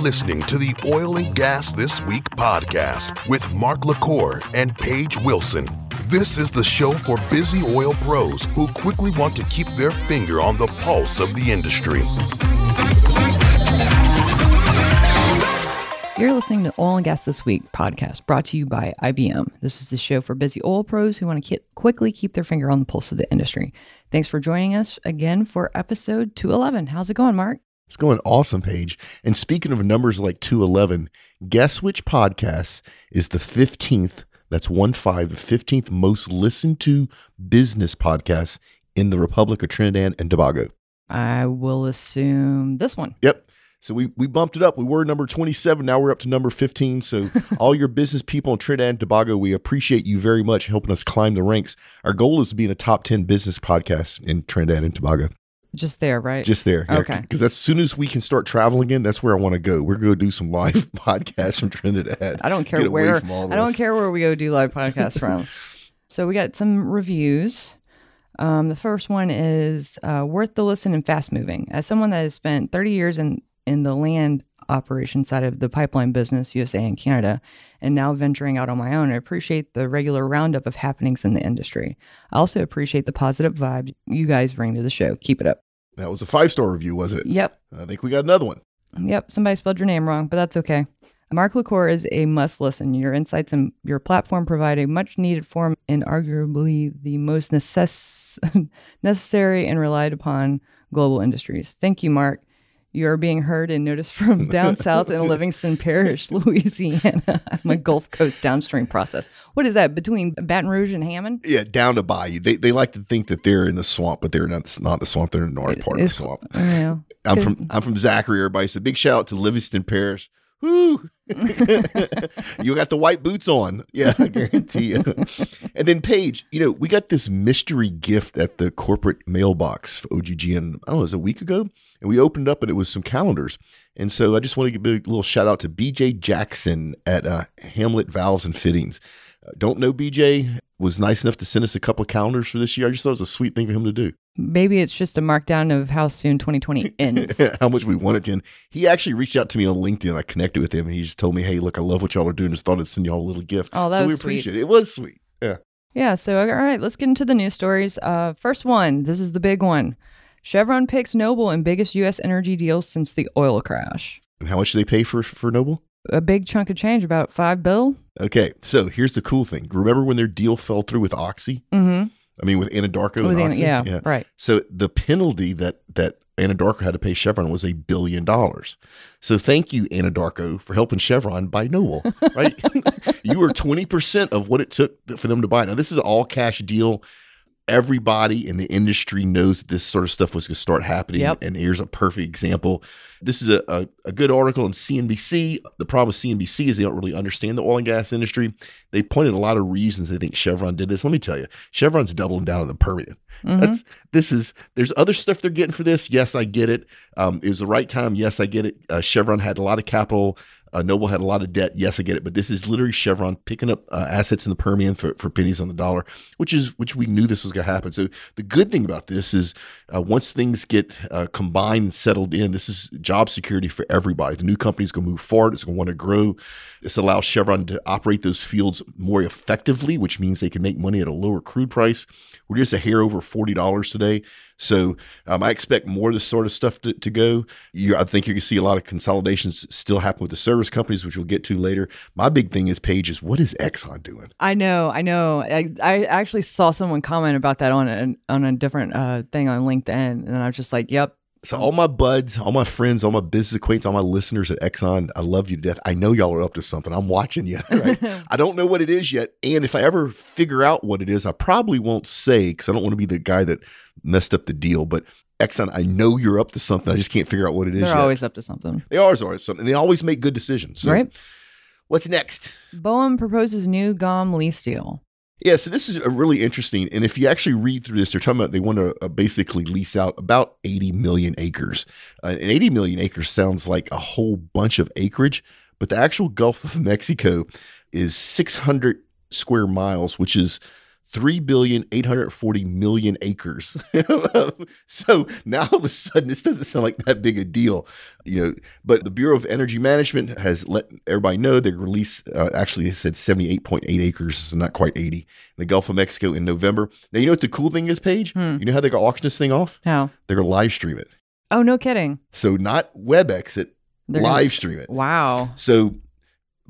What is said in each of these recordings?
listening to the Oil and Gas This Week podcast with Mark LaCour and Paige Wilson. This is the show for busy oil pros who quickly want to keep their finger on the pulse of the industry. You're listening to Oil and Gas This Week podcast brought to you by IBM. This is the show for busy oil pros who want to keep, quickly keep their finger on the pulse of the industry. Thanks for joining us again for episode 211. How's it going, Mark? It's going awesome, Paige. And speaking of numbers like 211, guess which podcast is the 15th, that's 1 5, the 15th most listened to business podcast in the Republic of Trinidad and Tobago? I will assume this one. Yep. So we, we bumped it up. We were number 27. Now we're up to number 15. So all your business people in Trinidad and Tobago, we appreciate you very much helping us climb the ranks. Our goal is to be in the top 10 business podcasts in Trinidad and Tobago. Just there, right? Just there. Yeah, Okay. Because as soon as we can start traveling again, that's where I want to go. We're going to do some live podcasts from Trinidad. I don't care Get where I don't care where we go do live podcasts from. so we got some reviews. Um, the first one is uh, worth the listen and fast moving. As someone that has spent 30 years in in the land operation side of the pipeline business, USA and Canada, and now venturing out on my own, I appreciate the regular roundup of happenings in the industry. I also appreciate the positive vibe you guys bring to the show. Keep it up. That was a five star review, was it? Yep. I think we got another one. Yep, somebody spelled your name wrong, but that's okay. Mark LaCour is a must listen. Your insights and your platform provide a much needed form in arguably the most necess- necessary and relied upon global industries. Thank you, Mark. You are being heard and noticed from down south in Livingston Parish, Louisiana. I'm a Gulf Coast downstream process. What is that between Baton Rouge and Hammond? Yeah, down to Bayou. They, they like to think that they're in the swamp, but they're not, not the swamp. They're in the north part of the It's- swamp. Yeah. I'm from I'm from Zachary. Everybody so big shout out to Livingston Parish. Woo! you got the white boots on. Yeah, I guarantee you. and then Paige, you know, we got this mystery gift at the corporate mailbox for OGGN, I don't know, it was a week ago. And we opened up and it was some calendars. And so I just want to give a little shout out to BJ Jackson at uh, Hamlet Valves and Fittings. Don't know BJ, was nice enough to send us a couple of calendars for this year. I just thought it was a sweet thing for him to do. Maybe it's just a markdown of how soon 2020 ends. how much we wanted to. And he actually reached out to me on LinkedIn. I connected with him and he just told me, Hey, look, I love what y'all are doing. Just thought I'd send y'all a little gift. Oh, that so was we sweet. appreciate it. It was sweet. Yeah. Yeah, so all right, let's get into the news stories. Uh, first one, this is the big one. Chevron picks Noble in biggest U.S. energy deals since the oil crash. And how much do they pay for for Noble? A big chunk of change, about five bill. Okay. So here's the cool thing. Remember when their deal fell through with Oxy? Mm-hmm. I mean, with Anadarko and Oxy? yeah, right. So the penalty that that Anadarko had to pay Chevron was a billion dollars. So thank you, Anadarko, for helping Chevron buy Noble. Right? you were twenty percent of what it took for them to buy. Now this is all cash deal. Everybody in the industry knows that this sort of stuff was going to start happening. Yep. And here's a perfect example. This is a, a, a good article in CNBC. The problem with CNBC is they don't really understand the oil and gas industry. They pointed a lot of reasons they think Chevron did this. Let me tell you, Chevron's doubling down on the Permian. Mhm. That's this is there's other stuff they're getting for this. Yes, I get it. Um, it was the right time. Yes, I get it. Uh, Chevron had a lot of capital. Uh, Noble had a lot of debt. Yes, I get it. But this is literally Chevron picking up uh, assets in the Permian for, for pennies on the dollar, which is which we knew this was going to happen. So the good thing about this is uh, once things get uh, combined and settled in, this is job security for everybody. The new company is going to move forward. It's going to want to grow. This allows Chevron to operate those fields more effectively, which means they can make money at a lower crude price. We're just a hair over forty dollars today, so um, I expect more of this sort of stuff to, to go. You, I think you're going to see a lot of consolidations still happen with the service companies, which we'll get to later. My big thing is Paige is what is Exxon doing? I know, I know. I, I actually saw someone comment about that on a on a different uh, thing on LinkedIn, and I was just like, "Yep, So all my buds, all my friends, all my business acquaintances, all my listeners at Exxon, I love you to death. I know y'all are up to something. I'm watching you. Right? I don't know what it is yet, and if I ever figure out what it is, I probably won't say because I don't want to be the guy that messed up the deal. But Exxon, I know you're up to something. I just can't figure out what it is they're yet. always up to something." they always are something. They always make good decisions. So right? What's next? BOEM proposes new GOM lease deal. Yeah, so this is a really interesting. And if you actually read through this, they're talking about they want to uh, basically lease out about 80 million acres. Uh, and 80 million acres sounds like a whole bunch of acreage, but the actual Gulf of Mexico is 600 square miles, which is three billion eight hundred forty million acres. so now all of a sudden, this doesn't sound like that big a deal, you know. But the Bureau of Energy Management has let everybody know they released. Uh, actually, they said seventy eight point eight acres, so not quite eighty, in the Gulf of Mexico in November. Now you know what the cool thing is, Paige. Hmm. You know how they're gonna auction this thing off? How? They're gonna live stream it. Oh, no kidding. So not WebEx it, They're gonna- live stream it. Wow. So,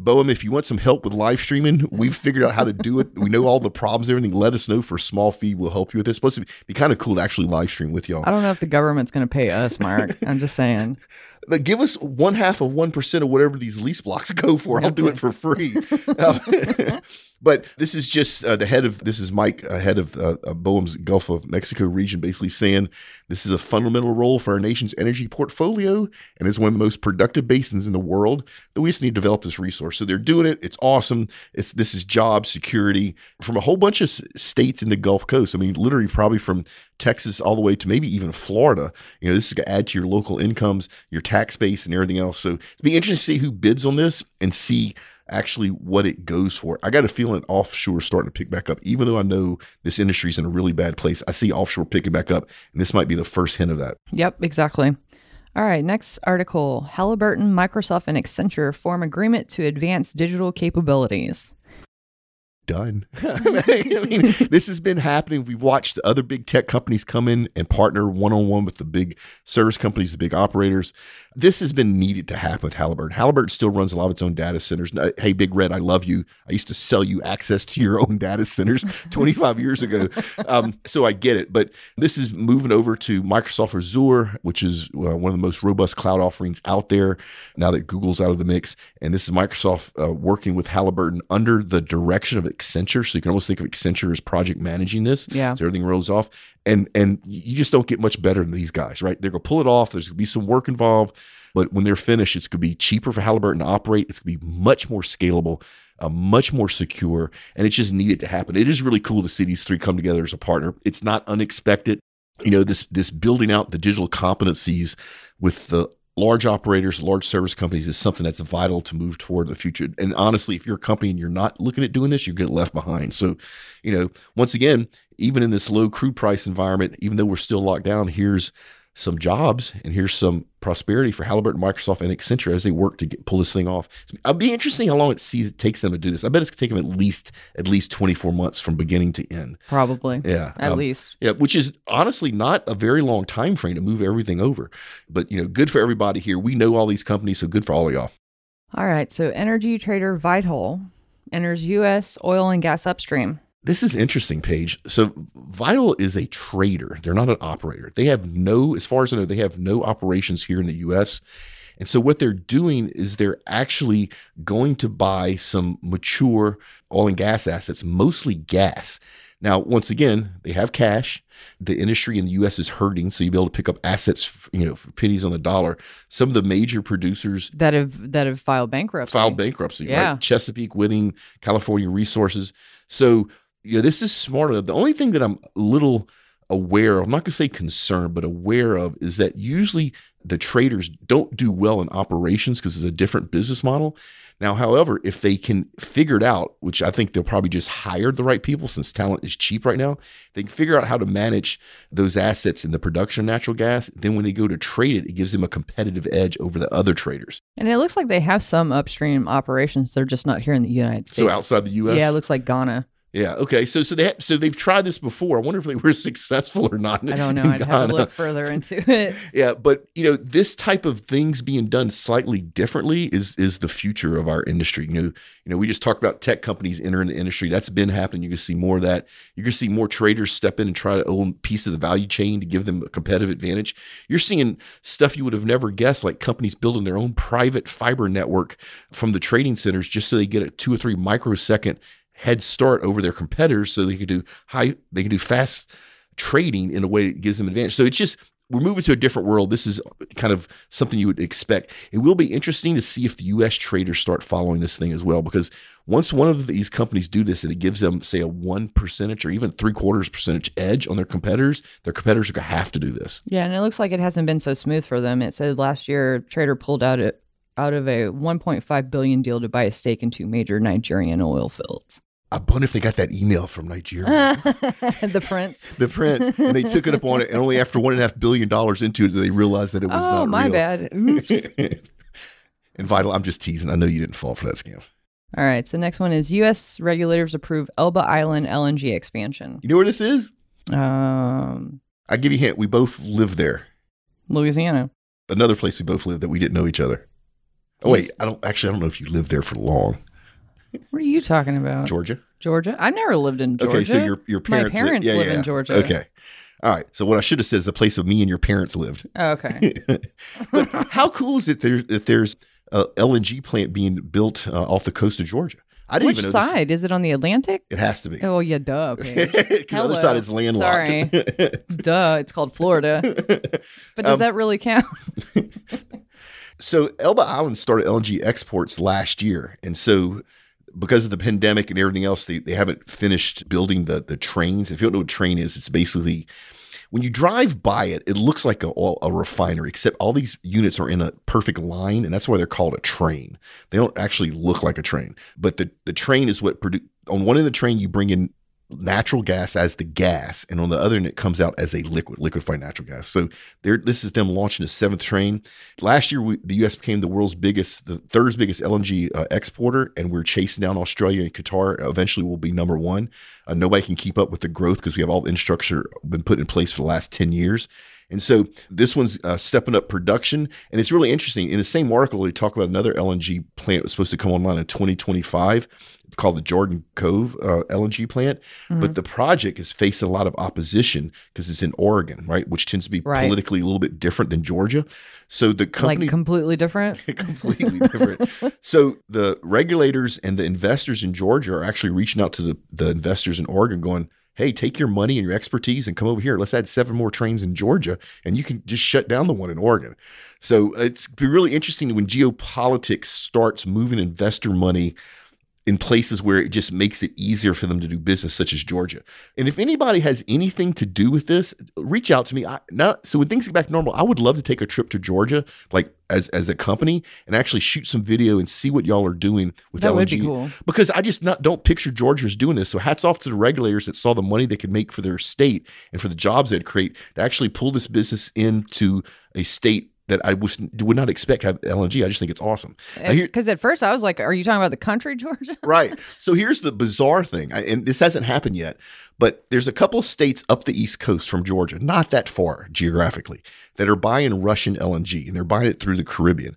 BOEM, if you want some help with live streaming, we've figured out how to do it. We know all the problems, everything. Let us know for a small fee. We'll help you with this. Plus, it'd be kind of cool to actually live stream with y'all. I don't know if the government's going to pay us, Mark. I'm just saying. Like, give us one half of one percent of whatever these lease blocks go for. I'll do it for free. Um, but this is just uh, the head of this is Mike, uh, head of uh, uh, BOEM's Gulf of Mexico region, basically saying this is a fundamental role for our nation's energy portfolio, and it's one of the most productive basins in the world. That we just need to develop this resource. So they're doing it. It's awesome. It's this is job security from a whole bunch of states in the Gulf Coast. I mean, literally probably from Texas all the way to maybe even Florida. You know, this is going to add to your local incomes, your tax base, and everything else. So it'll be interesting to see who bids on this and see actually what it goes for. I got a feeling offshore starting to pick back up, even though I know this industry is in a really bad place. I see offshore picking back up, and this might be the first hint of that. Yep, exactly. All right, next article Halliburton, Microsoft, and Accenture form agreement to advance digital capabilities. Done. I mean, this has been happening. We've watched the other big tech companies come in and partner one on one with the big service companies, the big operators. This has been needed to happen with Halliburton. Halliburton still runs a lot of its own data centers. Hey, Big Red, I love you. I used to sell you access to your own data centers 25 years ago. Um, so I get it. But this is moving over to Microsoft Azure, which is uh, one of the most robust cloud offerings out there now that Google's out of the mix. And this is Microsoft uh, working with Halliburton under the direction of Accenture. So you can almost think of Accenture as project managing this. Yeah. So everything rolls off. And and you just don't get much better than these guys, right? They're gonna pull it off. There's gonna be some work involved, but when they're finished, it's gonna be cheaper for Halliburton to operate. It's gonna be much more scalable, uh, much more secure, and it's just needed to happen. It is really cool to see these three come together as a partner. It's not unexpected. You know, this this building out the digital competencies with the large operators, large service companies is something that's vital to move toward the future. And honestly, if you're a company and you're not looking at doing this, you get left behind. So, you know, once again, even in this low crude price environment, even though we're still locked down, here's some jobs and here's some prosperity for Halliburton, Microsoft, and Accenture as they work to get, pull this thing off. It'll be interesting how long it sees it takes them to do this. I bet it's gonna take them at least at least 24 months from beginning to end. Probably. Yeah, At um, least. yeah, which is honestly not a very long time frame to move everything over. But you know, good for everybody here. We know all these companies, so good for all of y'all. All right, so energy trader Vitol enters U.S. oil and gas upstream. This is interesting, Paige. So Vitol is a trader. They're not an operator. They have no, as far as I know, they have no operations here in the US. And so what they're doing is they're actually going to buy some mature oil and gas assets, mostly gas. Now, once again, they have cash. The industry in the U.S. is hurting, so you'll be able to pick up assets, you know, for pennies on the dollar. Some of the major producers that have that have filed bankruptcy. filed bankruptcy, Yeah. right? Chesapeake, Whiting, California Resources. So, you know, this is smarter. The only thing that I'm a little aware of, I'm not going to say concerned, but aware of is that usually the traders don't do well in operations because it's a different business model. Now, however, if they can figure it out, which I think they'll probably just hire the right people since talent is cheap right now, they can figure out how to manage those assets in the production of natural gas. Then when they go to trade it, it gives them a competitive edge over the other traders. And it looks like they have some upstream operations. They're just not here in the United States. So outside the U.S., yeah, it looks like Ghana. Yeah. Okay. So so they so they've tried this before. I wonder if they were successful or not. I don't know. I'd have to look further into it. Yeah, but you know, this type of things being done slightly differently is is the future of our industry. You know, you know, we just talked about tech companies entering the industry. That's been happening. You're gonna see more of that. You're gonna see more traders step in and try to own a piece of the value chain to give them a competitive advantage. You're seeing stuff you would have never guessed, like companies building their own private fiber network from the trading centers just so they get a two or three microsecond head start over their competitors so they can do high they can do fast trading in a way that gives them advantage. So it's just we're moving to a different world. This is kind of something you would expect. It will be interesting to see if the US traders start following this thing as well, because once one of these companies do this and it gives them, say, a one percentage or even three quarters percentage edge on their competitors, their competitors are gonna have to do this. Yeah, and it looks like it hasn't been so smooth for them. It said last year Trader pulled out it out of a 1.5 billion deal to buy a stake in two major Nigerian oil fields. I wonder if they got that email from Nigeria, the prince. the prince, and they took it up on it. And only after one and a half billion dollars into it, did they realized that it was Oh, not my real. bad. Oops. and Vitol, I'm just teasing. I know you didn't fall for that scam. All right. So next one is U.S. regulators approve Elba Island LNG expansion. You know where this is? Um, I give you a hint. We both live there. Louisiana. Another place we both lived that we didn't know each other. Oh wait, I don't actually. I don't know if you lived there for long. What are you talking about? Georgia. Georgia? I've never lived in Georgia. Okay, so your your My parents. li- yeah, live yeah, in. Georgia. Okay. All right. So what I should have said is the place of me and your parents lived. Oh, okay. but how cool is it there, that there's a LNG plant being built uh, off the coast of Georgia? I didn't Which even know this- side? Is it on the Atlantic? It has to be. Oh, yeah, duh. The other side is landlocked. Sorry. duh. It's called Florida. But does Um, that really count? so Elba Island started LNG exports last year, and so because of the pandemic and everything else, they, they haven't finished building the the trains. If you don't know what a train is, it's basically when you drive by it, it looks like a, a refinery, except all these units are in a perfect line, and that's why they're called a train. They don't actually look like a train, but the the train is what produce. On one end of the train, you bring in natural gas as the gas, and on the other end, it comes out as a liquid, liquefied natural gas. So there, this is them launching a seventh train. Last year, we, the U.S. became the world's biggest, the third biggest LNG uh, exporter, and we're chasing down Australia and Qatar. Eventually, we'll be number one. Uh, nobody can keep up with the growth because we have all the infrastructure been put in place for the last ten years. And so this one's uh, stepping up production, and it's really interesting. In the same article, they talk about another LNG plant that's supposed to come online in 2025. It's called the Jordan Cove uh, LNG plant, Mm-hmm. but the project is facing a lot of opposition because it's in Oregon, right, which tends to be Right. politically a little bit different than Georgia. So the company like completely different? completely different. So the regulators and the investors in Georgia are actually reaching out to the, the investors in Oregon going, hey, take your money and your expertise and come over here. Let's add seven more trains in Georgia and you can just shut down the one in Oregon. So it's be really interesting when geopolitics starts moving investor money in places where it just makes it easier for them to do business, such as Georgia. And if anybody has anything to do with this, reach out to me. I, not so when things get back to normal, I would love to take a trip to Georgia, like as as a company, and actually shoot some video and see what y'all are doing with That LNG. would be cool. Because I just not don't picture Georgia's doing this. So hats off to the regulators that saw the money they could make for their state and for the jobs they'd create to actually pull this business into a state that I was would not expect to have LNG. I just think it's awesome. Because at first I was like, are you talking about the country, Georgia? right. So here's the bizarre thing, I- and this hasn't happened yet, but there's a couple of states up the East Coast from Georgia, not that far geographically, that are buying Russian LNG, and they're buying it through the Caribbean.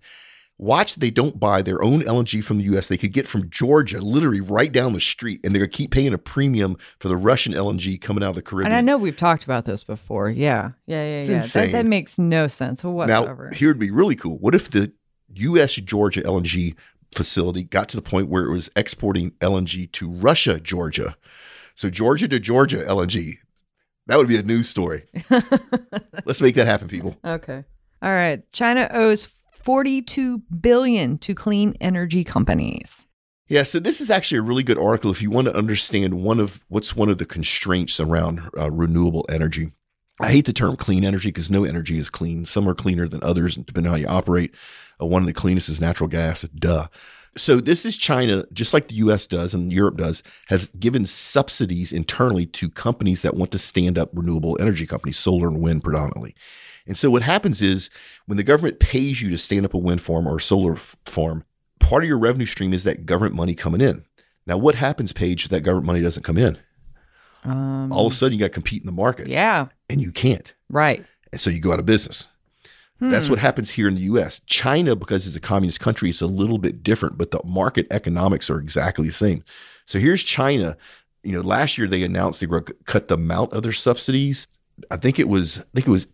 Watch they don't buy their own LNG from the US. They could get from Georgia, literally right down the street, and they're going to keep paying a premium for the Russian LNG coming out of the Caribbean. And I know we've talked about this before. Yeah. Yeah. Yeah. It's yeah. insane. That, that makes no sense whatsoever. Now, here would be really cool. What if the U.S. Georgia LNG facility got to the point where it was exporting LNG to Russia, Georgia? So Georgia to Georgia LNG. That would be a news story. Let's make that happen, people. okay. All right. China owes 42 billion to clean energy companies. Yeah, so this is actually a really good article if you want to understand one of what's one of the constraints around uh, renewable energy. I hate the term clean energy because no energy is clean. Some are cleaner than others, depending on how you operate. Uh, one of the cleanest is natural gas. Duh. So this is China, just like the U.S. does and Europe does, has given subsidies internally to companies that want to stand up renewable energy companies, solar and wind predominantly. And so what happens is when the government pays you to stand up a wind farm or a solar f- farm, part of your revenue stream is that government money coming in. Now, what happens, Paige, if that government money doesn't come in? Um, All of a sudden, you got to compete in the market, yeah. and you can't, Right. and so you go out of business. That's Hmm. what happens here in the U.S. China, because it's a communist country, is a little bit different, but the market economics are exactly the same. So here's China. You know, last year they announced they were going to cut the amount of their subsidies. I think it was, I think it was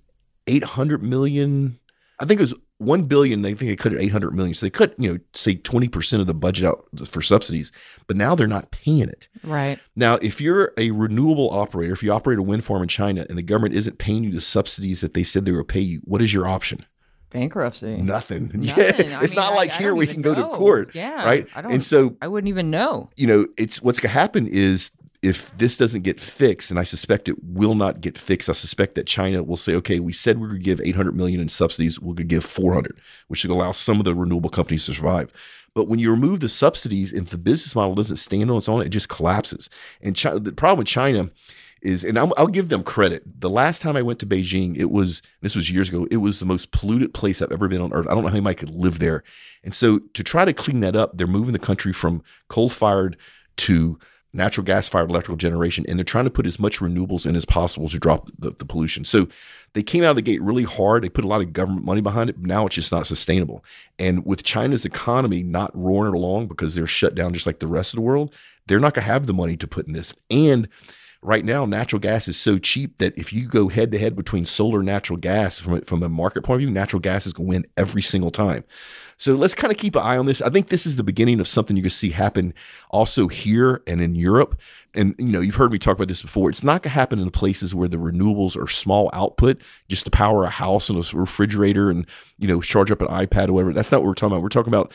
800 million. I think it was 1 billion. They think they cut it 800 million. So they cut, you know, say 20% of the budget out for subsidies, but now they're not paying it. Right. Now, if you're a renewable operator, if you operate a wind farm in China and the government isn't paying you the subsidies that they said they would pay you, what is your option? Bankruptcy. Nothing. Nothing. Yeah, I it's mean, not I- like I here we can go to court, Yeah. right? I don't, And so, I wouldn't even know. you know, it's what's going to happen is if this doesn't get fixed, and I suspect it will not get fixed, I suspect that China will say, okay, we said we to give 800 million in subsidies, we're going to give 400, which should allow some of the renewable companies to survive. But when you remove the subsidies, if the business model doesn't stand on its own, it just collapses. And China, the problem with China is, and I'll, I'll, give them credit. The last time I went to Beijing, it was this was years ago. It was the most polluted place I've ever been on earth. I don't know how anybody could live there. And so to try to clean that up, they're moving the country from coal fired to natural gas fired electrical generation, and they're trying to put as much renewables in as possible to drop the, the, pollution. So they came out of the gate really hard. They put a lot of government money behind it. Now it's just not sustainable. And with China's economy not roaring along because they're shut down just like the rest of the world, they're not going to have the money to put in this. And right now natural gas is so cheap that if you go head to head between solar and natural gas from, from a market point of view, natural gas is going to win every single time. So let's kind of keep an eye on this. I think this is the beginning of something you're going to see happen also here and in Europe. And you know, you've heard me talk about this before. It's not going to happen in the places where the renewables are small output, just to power a house and a refrigerator and you know charge up an iPad or whatever. That's not what we're talking about. We're talking about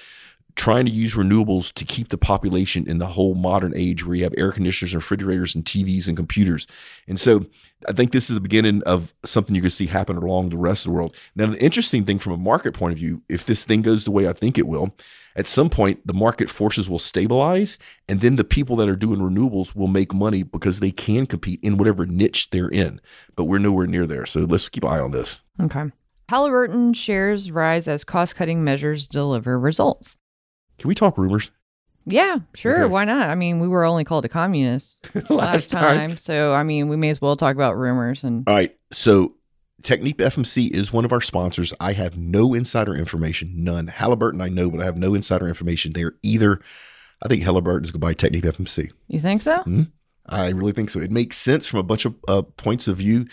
trying to use renewables to keep the population in the whole modern age where you have air conditioners and refrigerators and TVs and computers. And so I think this is the beginning of something going to see happen along the rest of the world. Now, the interesting thing from a market point of view, if this thing goes the way I think it will, at some point the market forces will stabilize and then the people that are doing renewables will make money because they can compete in whatever niche they're in. But we're nowhere near there. So let's keep an eye on this. Okay. Halliburton shares rise as cost cutting measures deliver results. Can we talk rumors? Yeah, sure. Okay. Why not? I mean, we were only called a communist last, last time. time. So, I mean, we may as well talk about rumors. And All right. So, Technip FMC is one of our sponsors. I have no insider information, none. Halliburton, I know, but I have no insider information. They're either, I think Halliburton is going to buy Technip FMC. You think so? Mm-hmm. I really think so. It makes sense from a bunch of uh, points of view.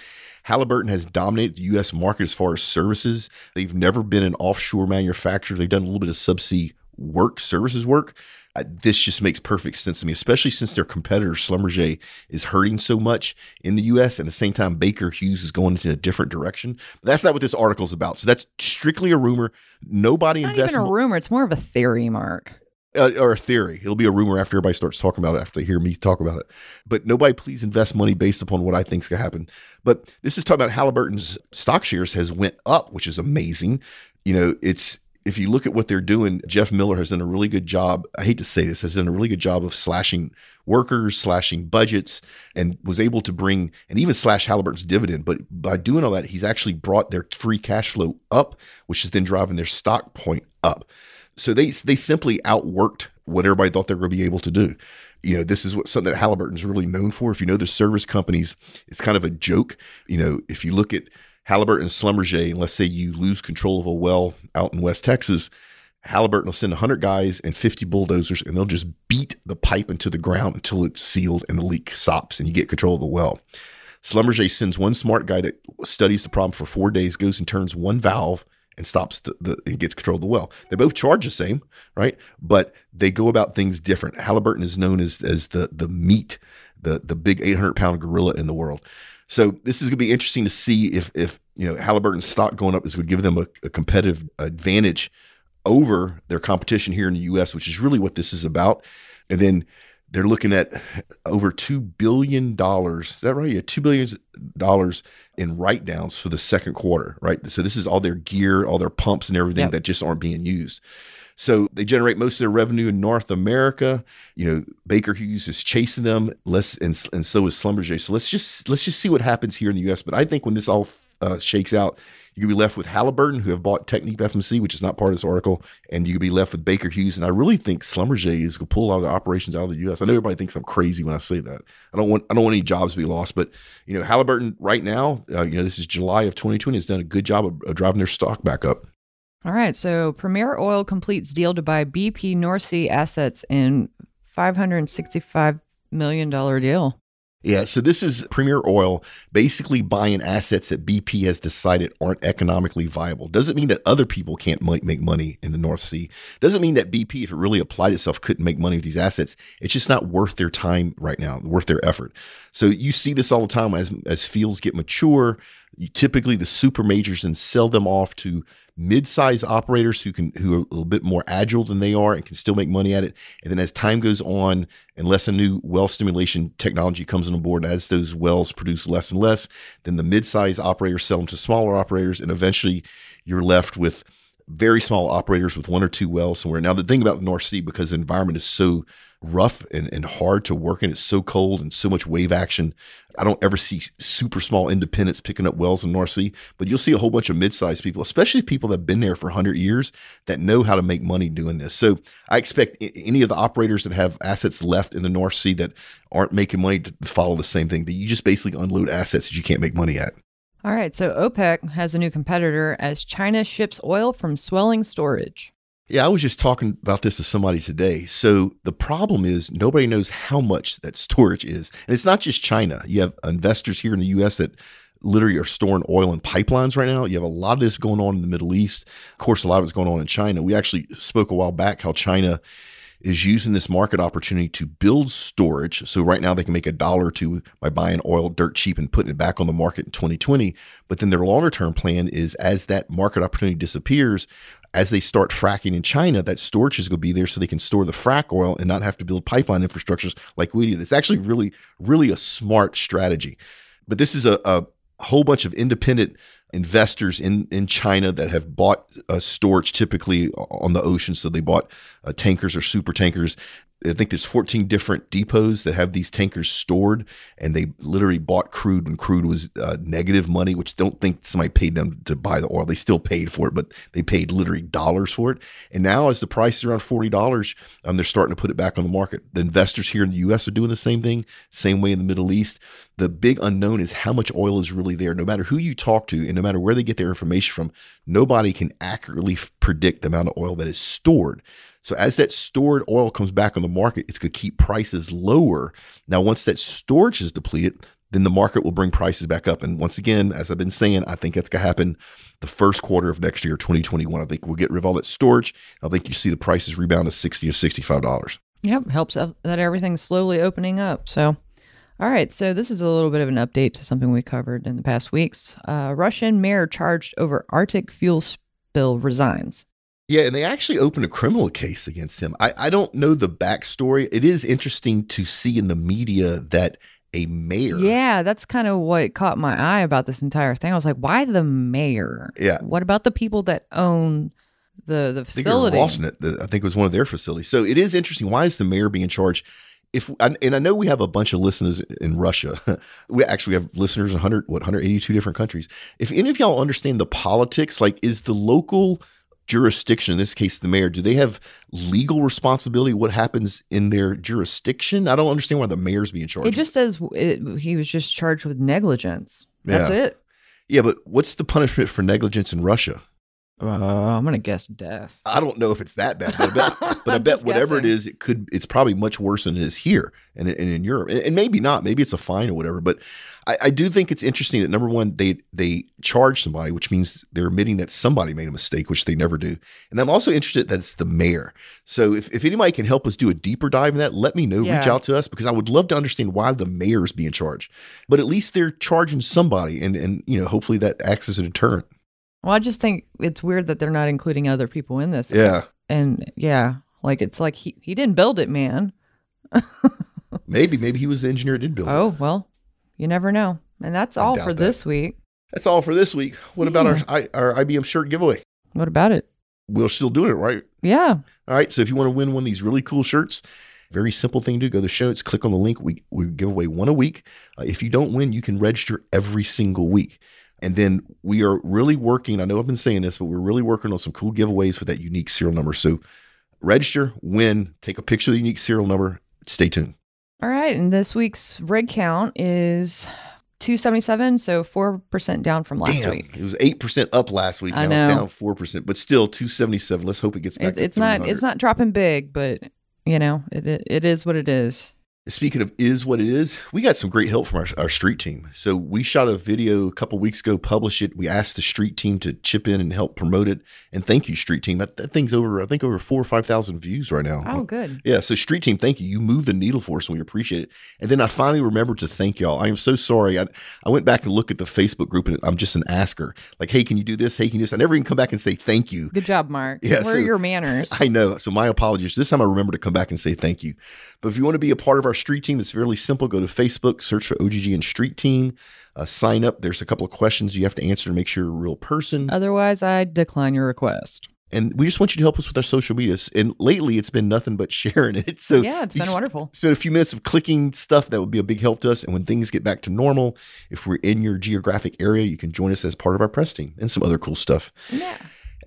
Halliburton has dominated the U.S. market as far as services. They've never been an offshore manufacturer. They've done a little bit of subsea work, services work, uh, this just makes perfect sense to me, especially since their competitor Schlumberger is hurting so much in the U.S. and at the same time Baker Hughes is going into a different direction. But that's not what this article is about. So that's strictly a rumor. Nobody it's invests. Not even a rumor. It's more of a theory, Mark. Uh, or a theory. It'll be a rumor after everybody starts talking about it, after they hear me talk about it. But nobody please invest money based upon what I think is going to happen. But this is talking about Halliburton's stock shares has went up, which is amazing. You know, it's if you look at what they're doing, Jeff Miller has done a really good job. I hate to say this, has done a really good job of slashing workers, slashing budgets, and was able to bring and even slash Halliburton's dividend. But by doing all that, he's actually brought their free cash flow up, which is then driving their stock point up. So they they simply outworked what everybody thought they were going to be able to do. You know, this is what something that Halliburton's really known for. If you know the service companies, it's kind of a joke. You know, if you look at Halliburton and Schlumberger, and let's say you lose control of a well out in West Texas, Halliburton will send 100 guys and 50 bulldozers, and they'll just beat the pipe into the ground until it's sealed and the leak stops and you get control of the well. Schlumberger sends one smart guy that studies the problem for four days, goes and turns one valve and stops the, the and gets control of the well. They both charge the same, right? But they go about things different. Halliburton is known as as the the meat, the the big 800 pound gorilla in the world. So this is going to be interesting to see if if you know Halliburton's stock going up is going to give them a, a competitive advantage over their competition here in the U.S., which is really what this is about. And then they're looking at over two billion dollars. Is that right? Yeah, two billion dollars in write downs for the second quarter. Right. So this is all their gear, all their pumps, and everything yep. that just aren't being used. So they generate most of their revenue in North America. You know, Baker Hughes is chasing them, and, and so is Schlumberger. So let's just let's just see what happens here in the U.S. But I think when this all uh, shakes out, you could be left with Halliburton, who have bought Technip FMC, which is not part of this article, and you could be left with Baker Hughes. And I really think Schlumberger is going to pull all their operations out of the U.S. I know everybody thinks I'm crazy when I say that. I don't want I don't want any jobs to be lost, but you know Halliburton right now, uh, you know this is July of 2020, has done a good job of, of driving their stock back up. All right. So Premier Oil completes deal to buy BP North Sea assets in $565 million deal. Yeah, so this is Premier Oil basically buying assets that BP has decided aren't economically viable. Doesn't mean that other people can't make money in the North Sea. Doesn't mean that BP, if it really applied itself, couldn't make money with these assets. It's just not worth their time right now, worth their effort. So you see this all the time as as fields get mature, typically, the super majors and sell them off to mid-size operators who can who are a little bit more agile than they are and can still make money at it. And then as time goes on, unless a new well stimulation technology comes on board, as those wells produce less and less, then the mid-size operators sell them to smaller operators, and eventually you're left with very small operators with one or two wells somewhere. Now, the thing about the North Sea, because the environment is so rough and, and hard to work in, it's so cold and so much wave action. I don't ever see super small independents picking up wells in North Sea, but you'll see a whole bunch of mid-sized people, especially people that have been there for 100 years that know how to make money doing this. So I expect any of the operators that have assets left in the North Sea that aren't making money to follow the same thing, that you just basically unload assets that you can't make money at. All right, so OPEC has a new competitor as China ships oil from swelling storage. Yeah, I was just talking about this to somebody today. So the problem is nobody knows how much that storage is. And it's not just China. You have investors here in the US that literally are storing oil in pipelines right now. You have a lot of this going on in the Middle East. Of course, a lot of it's going on in China. We actually spoke a while back how China is using this market opportunity to build storage. So right now they can make a dollar or two by buying oil dirt cheap and putting it back on the market in 2020. But then their longer term plan is as that market opportunity disappears, as they start fracking in China, that storage is going to be there so they can store the frack oil and not have to build pipeline infrastructures like we did. It's actually really, really a smart strategy. But this is a, a whole bunch of independent investors in in China that have bought uh, storage typically on the ocean. So they bought uh, tankers or super tankers I think there's 14 different depots that have these tankers stored, and they literally bought crude when crude was uh, negative money, which don't think somebody paid them to buy the oil. They still paid for it, but they paid literally dollars for it. And now, as the price is around forty dollars, um, they're starting to put it back on the market. The investors here in the U.S. are doing the same thing, same way in the Middle East. The big unknown is how much oil is really there. No matter who you talk to, and no matter where they get their information from, nobody can accurately predict the amount of oil that is stored. So as that stored oil comes back on the market, it's going to keep prices lower. Now, once that storage is depleted, then the market will bring prices back up. And once again, as I've been saying, I think that's going to happen the first quarter of next year, 2021. I think we'll get rid of all that storage. I think you see the prices rebound to 60 or $65. Yep, helps that everything's slowly opening up. So, all right, so this is a little bit of an update to something we covered in the past weeks. Uh, Russian mayor charged over Arctic fuel spill resigns. Yeah, and they actually opened a criminal case against him. I, I don't know the backstory. It is interesting to see in the media that a mayor. Yeah, that's kind of what caught my eye about this entire thing. I was like, why the mayor? Yeah. What about the people that own the the facility? I think, it, I think it was one of their facilities. So it is interesting. Why is the mayor being charged? If and I know we have a bunch of listeners in Russia. we actually have listeners in 100 what 182 different countries. If any of y'all understand the politics, like is the local jurisdiction, in this case, the mayor, do they have legal responsibility? What happens in their jurisdiction? I don't understand why the mayor's being charged. It just says it, he was just charged with negligence. That's yeah. it. Yeah, but what's the punishment for negligence in Russia? Uh, I'm gonna guess death. I don't know if it's that bad, but I bet, but I bet whatever guessing. it is, it could. It's probably much worse than it is here and, and in Europe, and, and, maybe not. Maybe it's a fine or whatever. But I, I, do think it's interesting that number one, they they charge somebody, which means they're admitting that somebody made a mistake, which they never do. And I'm also interested that it's the mayor. So if, if anybody can help us do a deeper dive in that, let me know. Yeah. Reach out to us because I would love to understand why the mayor is being charged. But at least they're charging somebody, and and you know hopefully that acts as a deterrent. Well, I just think it's weird that they're not including other people in this. Yeah. And yeah, like it's like he, he didn't build it, man. maybe, maybe he was the engineer that did build oh, it. Oh, well, you never know. And that's all for that. this week. That's all for this week. What yeah. about our our IBM shirt giveaway? What about it? We're still doing it, right? Yeah. All right. So if you want to win one of these really cool shirts, very simple thing to do. Go to the show notes, click on the link. We, we give away one a week. Uh, if you don't win, you can register every single week. And then we are really working. I know I've been saying this, but we're really working on some cool giveaways with that unique serial number. So register, win, take a picture of the unique serial number. Stay tuned. All right. And this week's rig count is 277, so 4% down from last Damn, week. It was 8% up last week. Now I know. it's down 4%, but still 277. Let's hope it gets back it, It's not it's not dropping big, but you know, it, it, it is what it is. Speaking of is what it is, we got some great help from our, our street team. So we shot a video a couple weeks ago, published it. We asked the street team to chip in and help promote it. And thank you, street team. That, that thing's over, I think, over four or five thousand views right now. Oh, good. Yeah. So street team, thank you. You moved the needle for us, and we appreciate it. And then I finally remembered to thank y'all. I am so sorry. I, I went back and looked at the Facebook group, and I'm just an asker. Like, hey, can you do this? Hey, can you do this? I never even come back and say thank you. Good job, Mark. Yeah, Where so- are your manners? I know. So my apologies. This time I remember to come back and say thank you. But if you want to be a part of our street team, it's fairly simple. Go to Facebook, search for OGGN Street Team, uh, sign up. There's a couple of questions you have to answer to make sure you're a real person. Otherwise, I decline your request. and we just want you to help us with our social medias. And lately, it's been nothing but sharing it. So yeah, it's been wonderful. Spend a few minutes of clicking stuff that would be a big help to us. And when things get back to normal, if we're in your geographic area, you can join us as part of our press team and some other cool stuff. Yeah.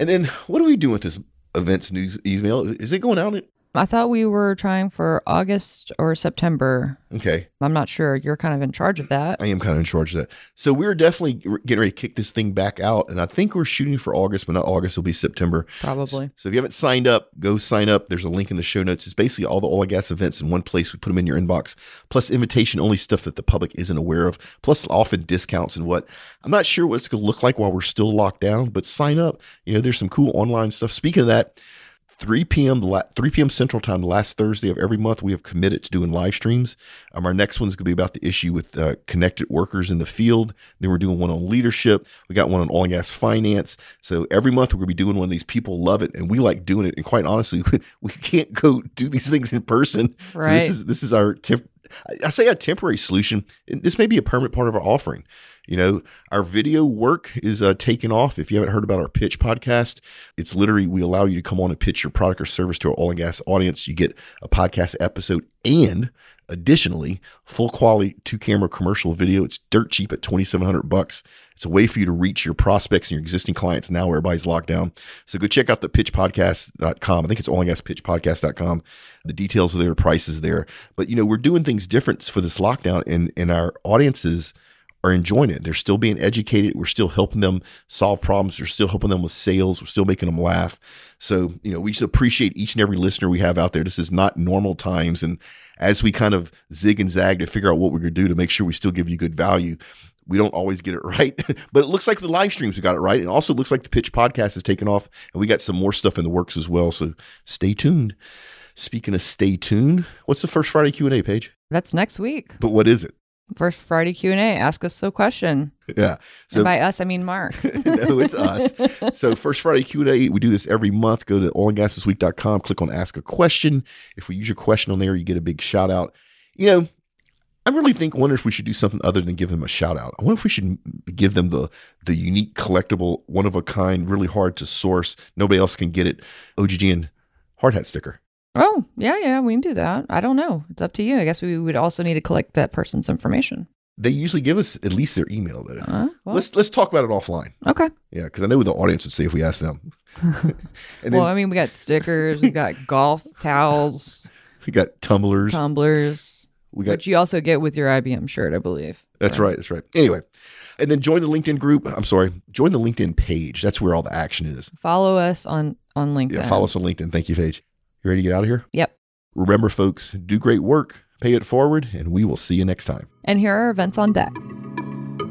And then, what are we doing with this events news email? Is it going out? I thought we were trying for August or September. Okay. I'm not sure. You're kind of in charge of that. I am kind of in charge of that. So we're definitely getting ready to kick this thing back out. And I think we're shooting for August, but not August. It'll be September. Probably. So if you haven't signed up, go sign up. There's a link in the show notes. It's basically all the oil and gas events in one place. We put them in your inbox, plus invitation only stuff that the public isn't aware of, plus often discounts and what. I'm not sure what it's going to look like while we're still locked down, but sign up. You know, there's some cool online stuff. Speaking of that, 3 p.m. the la- 3 p.m. Central Time, the last Thursday of every month, we have committed to doing live streams. Um, our next one's going to be about the issue with uh, connected workers in the field. Then we're doing one on leadership. We got one on oil and gas finance. So every month we're going to be doing one of these. People love it, and we like doing it. And quite honestly, we can't go do these things in person. So Right. this is this is our temp- I- I say a temporary solution. This may be a permanent part of our offering. You know, our video work is uh, taken off. If you haven't heard about our pitch podcast, it's literally we allow you to come on and pitch your product or service to our oil and gas audience. You get a podcast episode and additionally full quality two camera commercial video. It's dirt cheap at 2700 bucks. It's a way for you to reach your prospects and your existing clients now where everybody's locked down. So go check out the pitchpodcast.com. I think it's oil and gas pitchpodcast.com. The details are there, prices there. But you know, we're doing things different for this lockdown and and our audiences are enjoying it. They're still being educated. We're still helping them solve problems. We're still helping them with sales. We're still making them laugh. So, you know, we just appreciate each and every listener we have out there. This is not normal times. And as we kind of zig and zag to figure out what we're going to do to make sure we still give you good value, we don't always get it right. but it looks like the live streams we got it right. It also looks like the pitch podcast has taken off and we got some more stuff in the works as well. So stay tuned. Speaking of stay tuned, what's the first Friday Q&A page? That's next week. But what is it? First Friday Q&A. Ask us a question. Yeah. So and by us, I mean Mark. no, it's us. So first Friday Q&A, we do this every month. Go to oilandgasthisweek.com, click on ask a question. If we use your question on there, you get a big shout out. You know, I really think wonder if we should do something other than give them a shout out. I wonder if we should give them the the unique collectible, one of a kind, really hard to source. Nobody else can get it. OGGN hard hat sticker. Oh, yeah, yeah, we can do that. I don't know. It's up to you. I guess we would also need to collect that person's information. They usually give us at least their email though. Uh, well, let's let's talk about it offline. okay. Yeah, because I know what the audience would say if we asked them. then well, I mean, we got stickers, we got golf towels, we got tumblers. tumblers, we got which you also get with your IBM shirt, I believe. That's right. That's right. Anyway, and then join the LinkedIn group. I'm sorry, join the LinkedIn page. That's where all the action is. Follow us on on LinkedIn. Yeah, follow us on LinkedIn. Thank you, Paige. You ready to get out of here? Yep. Remember, folks, do great work, pay it forward, and we will see you next time. And here are events on deck.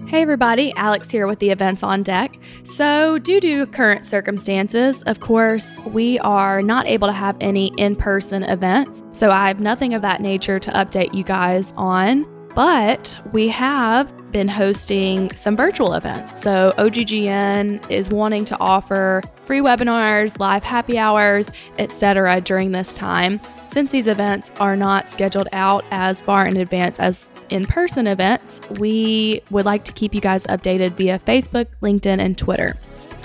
Hey everybody, Alex here with the events on deck. So, due to current circumstances, of course, we are not able to have any in person events. So, I have nothing of that nature to update you guys on. But we have been hosting some virtual events. So, OGGN is wanting to offer free webinars, live happy hours, etc. during this time. Since these events are not scheduled out as far in advance as in person events, we would like to keep you guys updated via Facebook, LinkedIn, and Twitter.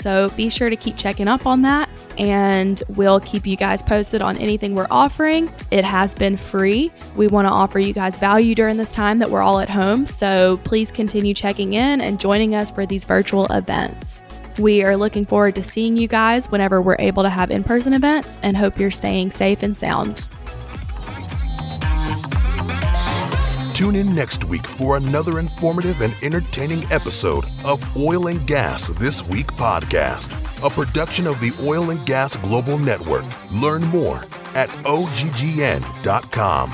So be sure to keep checking up on that, and we'll keep you guys posted on anything we're offering. It has been free. We want to offer you guys value during this time that we're all at home. So please continue checking in and joining us for these virtual events. We are looking forward to seeing you guys whenever we're able to have in person events and hope you're staying safe and sound. Tune in next week for another informative and entertaining episode of Oil and Gas This Week podcast, a production of the Oil and Gas Global Network. Learn more at oggn.com.